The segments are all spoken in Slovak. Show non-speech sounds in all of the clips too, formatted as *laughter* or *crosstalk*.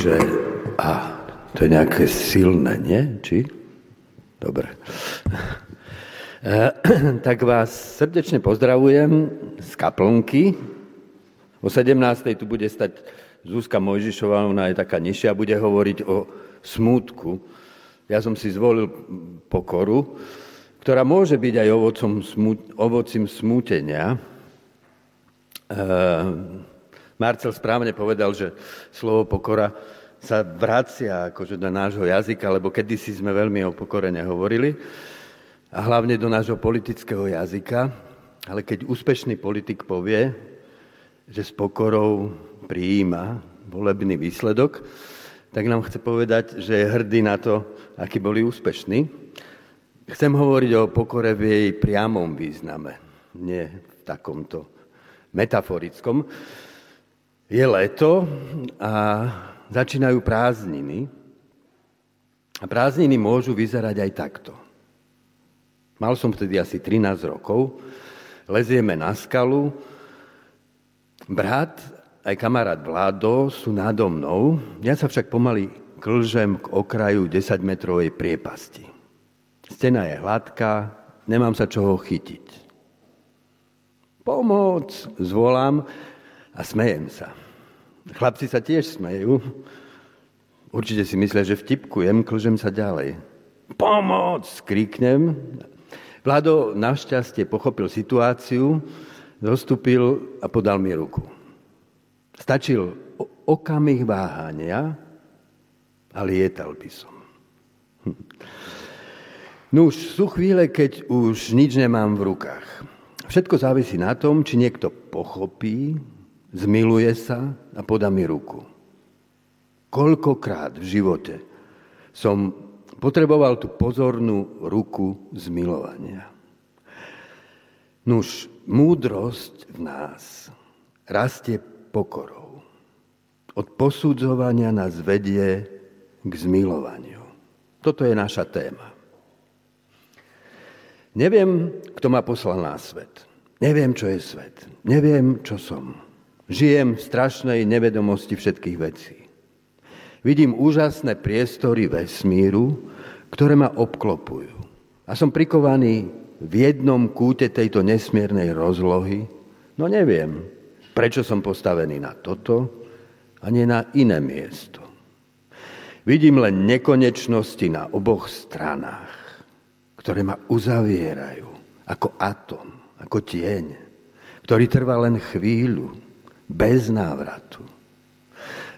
že... A, to je nejaké silné, nie? Či? Dobre. E, *clears throat* tak vás srdečne pozdravujem z kaplnky. O 17. tu bude stať Zuzka Mojžišová, ona je taká nižšia, bude hovoriť o smútku. Ja som si zvolil pokoru, ktorá môže byť aj ovocom, ovocím smútenia. E, Marcel správne povedal, že slovo pokora sa vracia akože do nášho jazyka, lebo kedysi sme veľmi o pokore nehovorili, a hlavne do nášho politického jazyka, ale keď úspešný politik povie, že s pokorou prijíma volebný výsledok, tak nám chce povedať, že je hrdý na to, aký boli úspešní. Chcem hovoriť o pokore v jej priamom význame, nie v takomto metaforickom. Je leto a začínajú prázdniny. A prázdniny môžu vyzerať aj takto. Mal som vtedy asi 13 rokov, lezieme na skalu, brat aj kamarát Vlado sú nado mnou, ja sa však pomaly klžem k okraju 10-metrovej priepasti. Stena je hladká, nemám sa čoho chytiť. Pomoc, zvolám a smejem sa. Chlapci sa tiež smejú. Určite si myslia, že vtipkujem, klžem sa ďalej. Pomoc! Skríknem. Vlado našťastie pochopil situáciu, zostúpil a podal mi ruku. Stačil okamih váhania a lietal by som. No už sú chvíle, keď už nič nemám v rukách. Všetko závisí na tom, či niekto pochopí, zmiluje sa a podá mi ruku. Koľkokrát v živote som potreboval tú pozornú ruku zmilovania. Nuž, múdrosť v nás rastie pokorou. Od posudzovania nás vedie k zmilovaniu. Toto je naša téma. Neviem, kto ma poslal na svet. Neviem, čo je svet. Neviem, čo som. Žijem v strašnej nevedomosti všetkých vecí. Vidím úžasné priestory vesmíru, ktoré ma obklopujú. A som prikovaný v jednom kúte tejto nesmiernej rozlohy, no neviem, prečo som postavený na toto a nie na iné miesto. Vidím len nekonečnosti na oboch stranách, ktoré ma uzavierajú ako atom, ako tieň, ktorý trvá len chvíľu, bez návratu.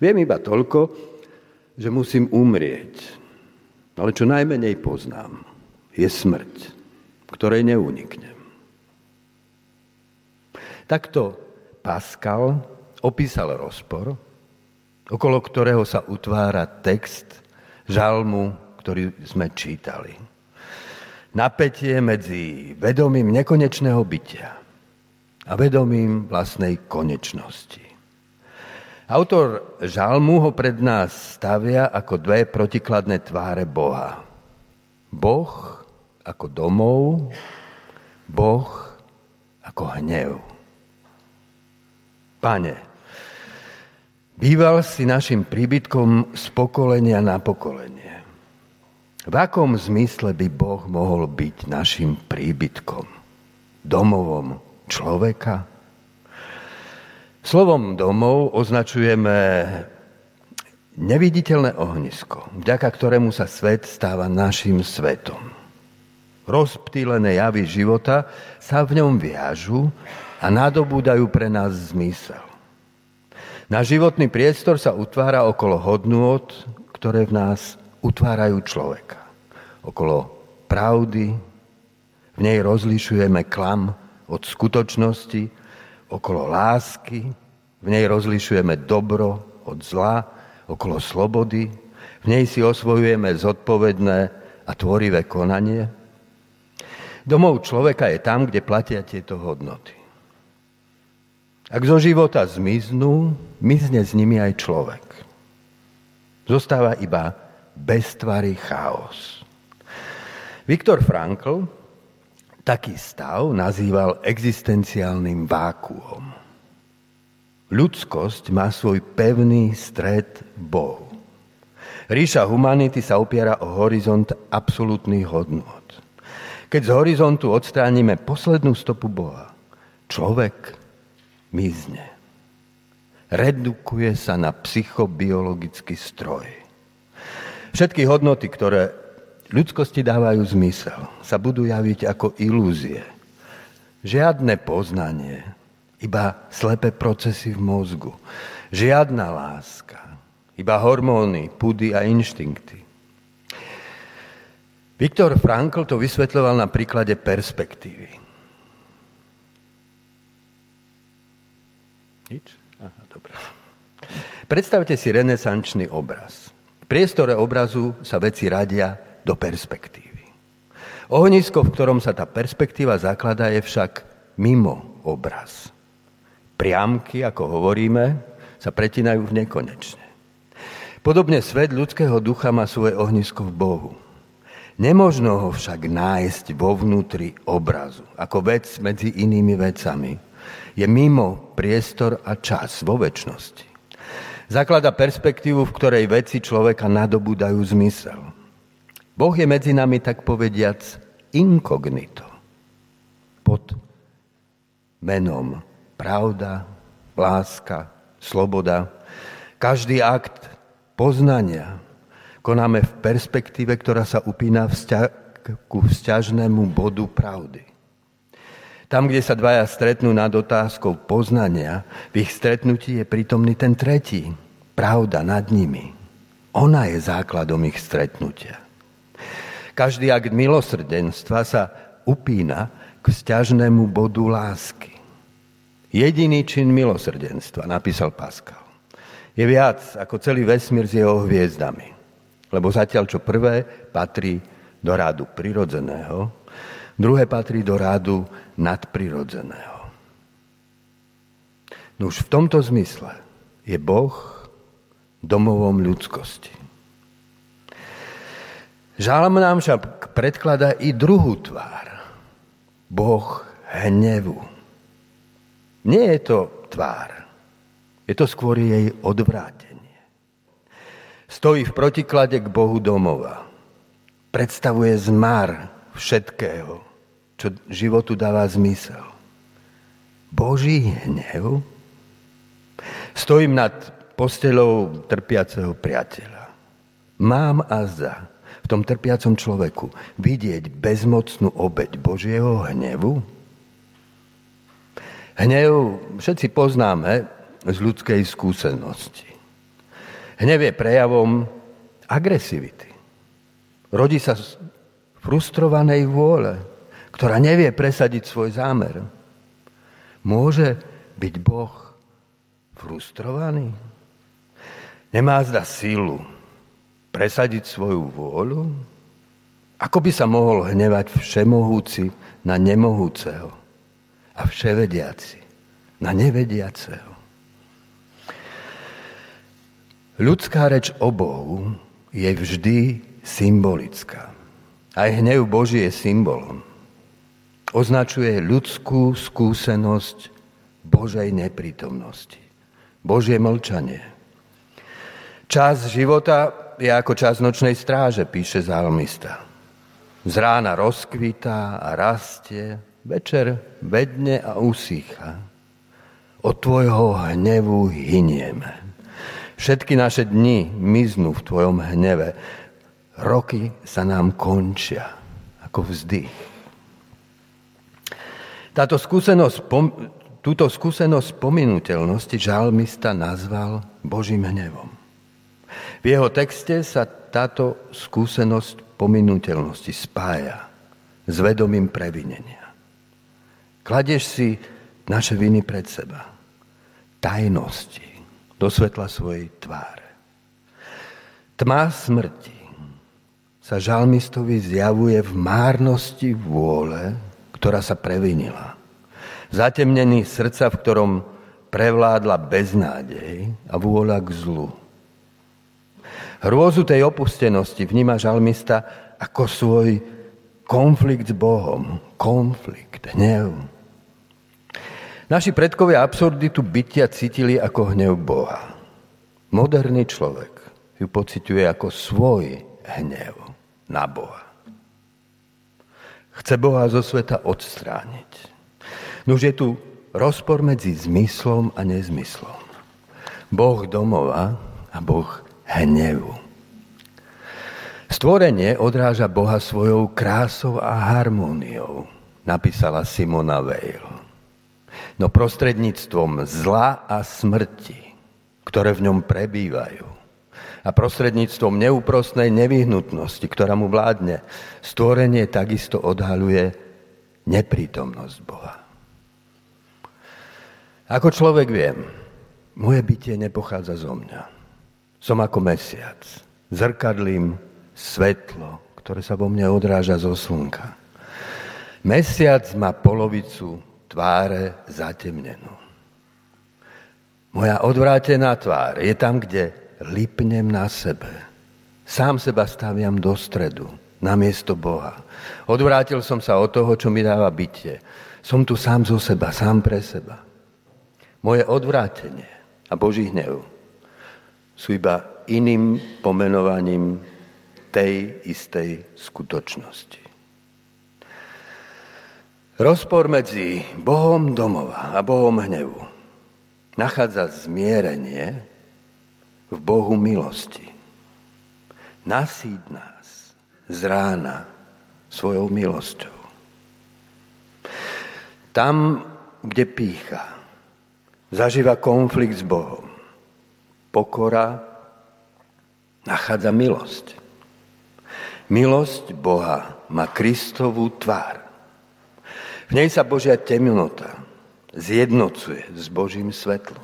Viem iba toľko, že musím umrieť. Ale čo najmenej poznám, je smrť, ktorej neuniknem. Takto Pascal opísal rozpor, okolo ktorého sa utvára text žalmu, ktorý sme čítali. Napätie medzi vedomím nekonečného bytia a vedomím vlastnej konečnosti. Autor žalmu ho pred nás stavia ako dve protikladné tváre Boha. Boh ako domov, Boh ako hnev. Pane, býval si našim príbytkom z pokolenia na pokolenie. V akom zmysle by Boh mohol byť našim príbytkom, domovom, človeka. Slovom domov označujeme neviditeľné ohnisko, vďaka ktorému sa svet stáva našim svetom. Rozptýlené javy života sa v ňom viažu a nadobúdajú pre nás zmysel. Na životný priestor sa utvára okolo hodnôt, ktoré v nás utvárajú človeka. Okolo pravdy, v nej rozlišujeme klam od skutočnosti, okolo lásky, v nej rozlišujeme dobro od zla, okolo slobody, v nej si osvojujeme zodpovedné a tvorivé konanie. Domov človeka je tam, kde platia tieto hodnoty. Ak zo života zmiznú, mizne s nimi aj človek. Zostáva iba beztvarý chaos. Viktor Frankl taký stav nazýval existenciálnym vákuom. Ľudskosť má svoj pevný stred Bohu. Ríša humanity sa opiera o horizont absolútnych hodnot. Keď z horizontu odstránime poslednú stopu Boha, človek mizne. Redukuje sa na psychobiologický stroj. Všetky hodnoty, ktoré ľudskosti dávajú zmysel, sa budú javiť ako ilúzie. Žiadne poznanie, iba slepé procesy v mozgu. Žiadna láska, iba hormóny, pudy a inštinkty. Viktor Frankl to vysvetľoval na príklade perspektívy. Nič? Aha, dobré. Predstavte si renesančný obraz. V priestore obrazu sa veci radia do perspektívy. Ohnisko, v ktorom sa tá perspektíva zakladá, je však mimo obraz. Priamky, ako hovoríme, sa pretinajú v nekonečne. Podobne svet ľudského ducha má svoje ohnisko v Bohu. Nemožno ho však nájsť vo vnútri obrazu, ako vec medzi inými vecami. Je mimo priestor a čas vo väčšnosti. Zaklada perspektívu, v ktorej veci človeka nadobúdajú zmysel. Boh je medzi nami, tak povediac, inkognito. Pod menom pravda, láska, sloboda. Každý akt poznania konáme v perspektíve, ktorá sa upína vzťa- ku vzťažnému bodu pravdy. Tam, kde sa dvaja stretnú nad otázkou poznania, v ich stretnutí je prítomný ten tretí, pravda nad nimi. Ona je základom ich stretnutia. Každý akt milosrdenstva sa upína k vzťažnému bodu lásky. Jediný čin milosrdenstva, napísal Pascal je viac ako celý vesmír s jeho hviezdami. Lebo zatiaľ, čo prvé patrí do rádu prirodzeného, druhé patrí do rádu nadprirodzeného. No už v tomto zmysle je Boh domovom ľudskosti. Žalm nám však predkladá i druhú tvár. Boh hnevu. Nie je to tvár je to skôr jej odvrátenie. Stojí v protiklade k Bohu domova. Predstavuje zmar všetkého, čo životu dáva zmysel. Boží hnev? Stojím nad postelou trpiaceho priateľa. Mám a za tom trpiacom človeku vidieť bezmocnú obeď Božieho hnevu? Hnev všetci poznáme, z ľudskej skúsenosti. Hnev je prejavom agresivity. Rodí sa z frustrovanej vôle, ktorá nevie presadiť svoj zámer. Môže byť Boh frustrovaný? Nemá zda sílu presadiť svoju vôľu? Ako by sa mohol hnevať všemohúci na nemohúceho a vševediaci na nevediaceho? Ľudská reč o Bohu je vždy symbolická. Aj hnev Boží je symbolom. Označuje ľudskú skúsenosť Božej neprítomnosti. Božie mlčanie. Čas života je ako čas nočnej stráže, píše zálmista. Z rána rozkvitá a rastie, večer vedne a usícha. Od tvojho hnevu hynieme. Všetky naše dni miznú v Tvojom hneve. Roky sa nám končia ako vzdych. Táto skúsenosť, túto skúsenosť pominuteľnosti žalmista nazval Božím hnevom. V jeho texte sa táto skúsenosť pominuteľnosti spája s vedomím previnenia. Kladeš si naše viny pred seba. Tajnosti do svetla svojej tváre. Tma smrti sa žalmistovi zjavuje v márnosti vôle, ktorá sa previnila. Zatemnený srdca, v ktorom prevládla beznádej a vôľa k zlu. Hrôzu tej opustenosti vníma žalmista ako svoj konflikt s Bohom. Konflikt, hnev, Naši predkovia absurditu bytia cítili ako hnev Boha. Moderný človek ju pociťuje ako svoj hnev na Boha. Chce Boha zo sveta odstrániť. Nož je tu rozpor medzi zmyslom a nezmyslom. Boh domova a Boh hnevu. Stvorenie odráža Boha svojou krásou a harmóniou, napísala Simona Weil. No prostredníctvom zla a smrti, ktoré v ňom prebývajú, a prostredníctvom neúprostnej nevyhnutnosti, ktorá mu vládne, stvorenie takisto odhaluje neprítomnosť Boha. Ako človek viem, moje bytie nepochádza zo mňa. Som ako mesiac, zrkadlím svetlo, ktoré sa vo mne odráža zo slnka. Mesiac má polovicu tváre zatemnenú. Moja odvrátená tvár je tam, kde lipnem na sebe. Sám seba staviam do stredu, na miesto Boha. Odvrátil som sa od toho, čo mi dáva bytie. Som tu sám zo seba, sám pre seba. Moje odvrátenie a Boží hnev sú iba iným pomenovaním tej istej skutočnosti. Rozpor medzi Bohom domova a Bohom hnevu nachádza zmierenie v Bohu milosti. Nasíd nás z rána svojou milosťou. Tam, kde pícha, zažíva konflikt s Bohom. Pokora nachádza milosť. Milosť Boha má Kristovú tvár. V nej sa Božia temnota zjednocuje s Božím svetlom.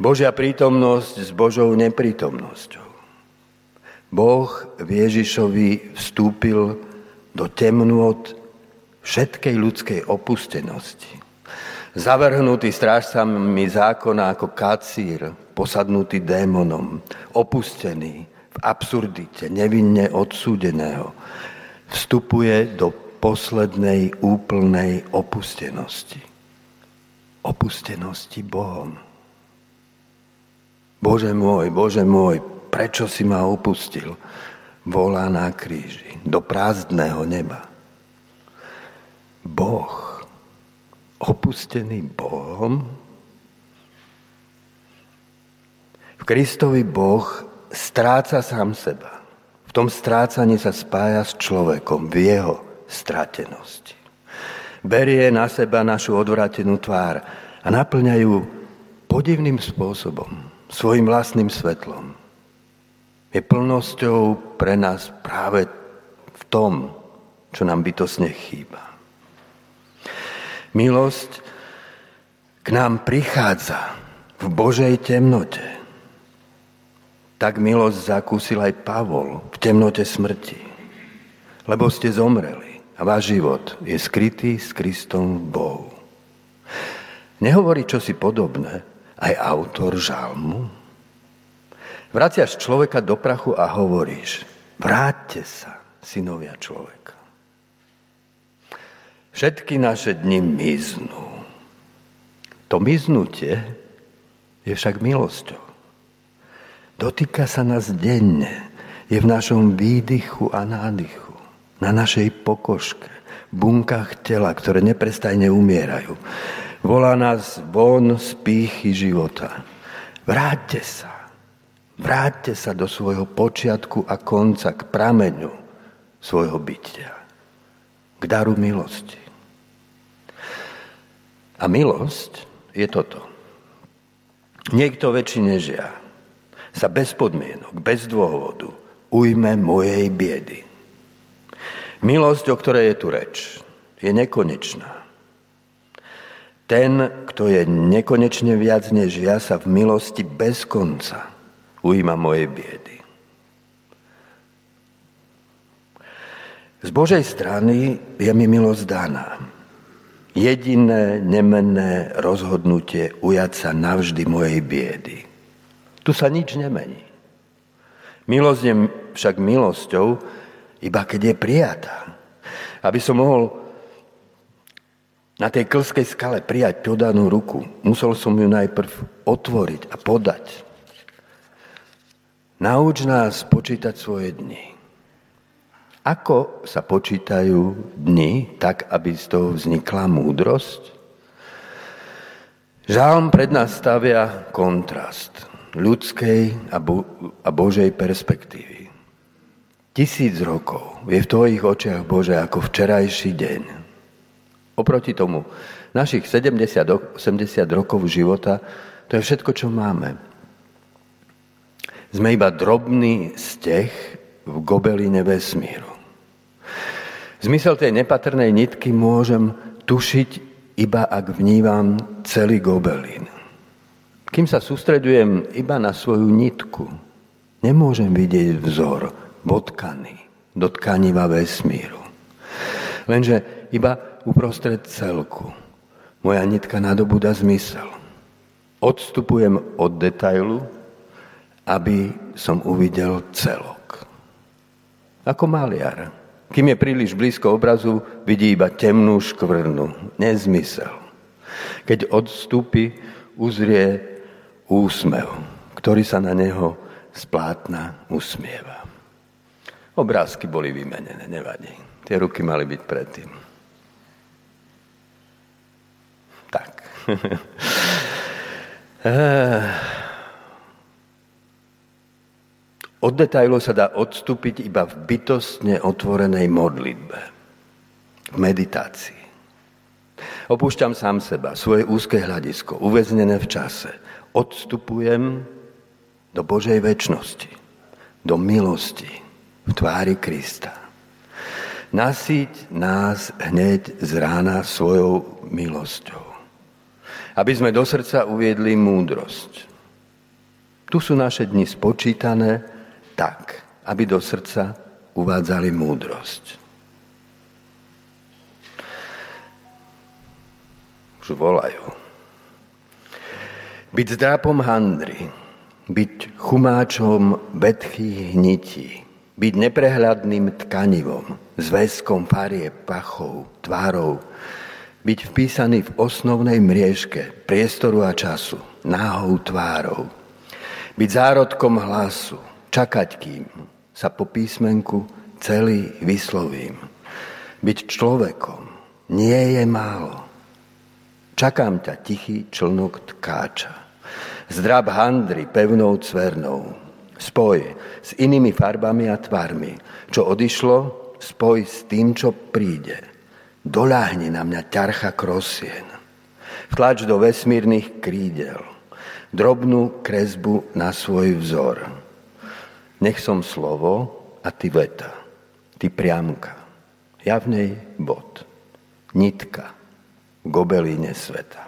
Božia prítomnosť s Božou neprítomnosťou. Boh v Ježišovi vstúpil do temnôt všetkej ľudskej opustenosti. Zavrhnutý strážcami zákona ako kacír, posadnutý démonom, opustený, absurdite nevinne odsúdeného vstupuje do poslednej úplnej opustenosti. Opustenosti Bohom. Bože môj, Bože môj, prečo si ma opustil? Volá na kríži, do prázdného neba. Boh, opustený Bohom, v Kristovi Boh stráca sám seba. V tom strácaní sa spája s človekom v jeho stratenosti. Berie na seba našu odvratenú tvár a naplňa ju podivným spôsobom, svojim vlastným svetlom. Je plnosťou pre nás práve v tom, čo nám bytosne chýba. Milosť k nám prichádza v Božej temnote tak milosť zakúsil aj Pavol v temnote smrti. Lebo ste zomreli a váš život je skrytý s Kristom v Bohu. Nehovorí čosi podobné aj autor žalmu? Vraciaš človeka do prachu a hovoríš, vráťte sa, synovia človeka. Všetky naše dni miznú. To miznutie je však milosťou. Dotýka sa nás denne. Je v našom výdychu a nádychu. Na našej pokožke, bunkách tela, ktoré neprestajne umierajú. Volá nás von z pýchy života. Vráťte sa. Vráťte sa do svojho počiatku a konca, k prameňu svojho bytia. K daru milosti. A milosť je toto. Niekto než ja sa bez podmienok, bez dôvodu ujme mojej biedy. Milosť, o ktorej je tu reč, je nekonečná. Ten, kto je nekonečne viac než ja, sa v milosti bez konca ujíma mojej biedy. Z Božej strany je mi milosť daná. Jediné nemenné rozhodnutie ujať sa navždy mojej biedy. Tu sa nič nemení. Milosť je však milosťou, iba keď je prijatá. Aby som mohol na tej klskej skale prijať podanú ruku, musel som ju najprv otvoriť a podať. Nauč nás počítať svoje dni. Ako sa počítajú dni, tak aby z toho vznikla múdrosť? Žálm pred nás stavia kontrast ľudskej a, bo- a Božej perspektívy. Tisíc rokov je v tvojich očiach, Bože, ako včerajší deň. Oproti tomu, našich 70-80 rokov života, to je všetko, čo máme. Sme iba drobný steh v gobeline vesmíru. Zmysel tej nepatrnej nitky môžem tušiť iba ak vnívam celý gobelin. Kým sa sústredujem iba na svoju nitku, nemôžem vidieť vzor bodkaný do tkaniva vesmíru. Lenže iba uprostred celku moja nitka nadobúda zmysel. Odstupujem od detailu, aby som uvidel celok. Ako maliar. Kým je príliš blízko obrazu, vidí iba temnú škvrnu, nezmysel. Keď odstúpi, uzrie úsmev, ktorý sa na neho splátna usmieva. Obrázky boli vymenené, nevadí. Tie ruky mali byť predtým. Tak. *laughs* Od detajlov sa dá odstúpiť iba v bytostne otvorenej modlitbe, v meditácii. Opúšťam sám seba, svoje úzke hľadisko, uväznené v čase. Odstupujem do Božej väčšnosti, do milosti v tvári Krista. Nasíť nás hneď z rána svojou milosťou, aby sme do srdca uviedli múdrosť. Tu sú naše dni spočítané, tak, aby do srdca uvádzali múdrosť. Už volajú. Byť zdrápom handry, byť chumáčom betchých hnití, byť neprehľadným tkanivom, zväzkom farie, pachov, tvárov, byť vpísaný v osnovnej mriežke priestoru a času, náhou tvárou, byť zárodkom hlasu, čakať, kým sa po písmenku celý vyslovím. Byť človekom nie je málo. Čakám ťa tichý člnok tkáča. Zdrab handry pevnou cvernou. Spoj s inými farbami a tvarmi. Čo odišlo, spoj s tým, čo príde. Doľahni na mňa ťarcha krosien. Vtlač do vesmírnych krídel. Drobnú kresbu na svoj vzor nech som slovo a ty veta, ty priamka, javnej bod, nitka v gobeline sveta.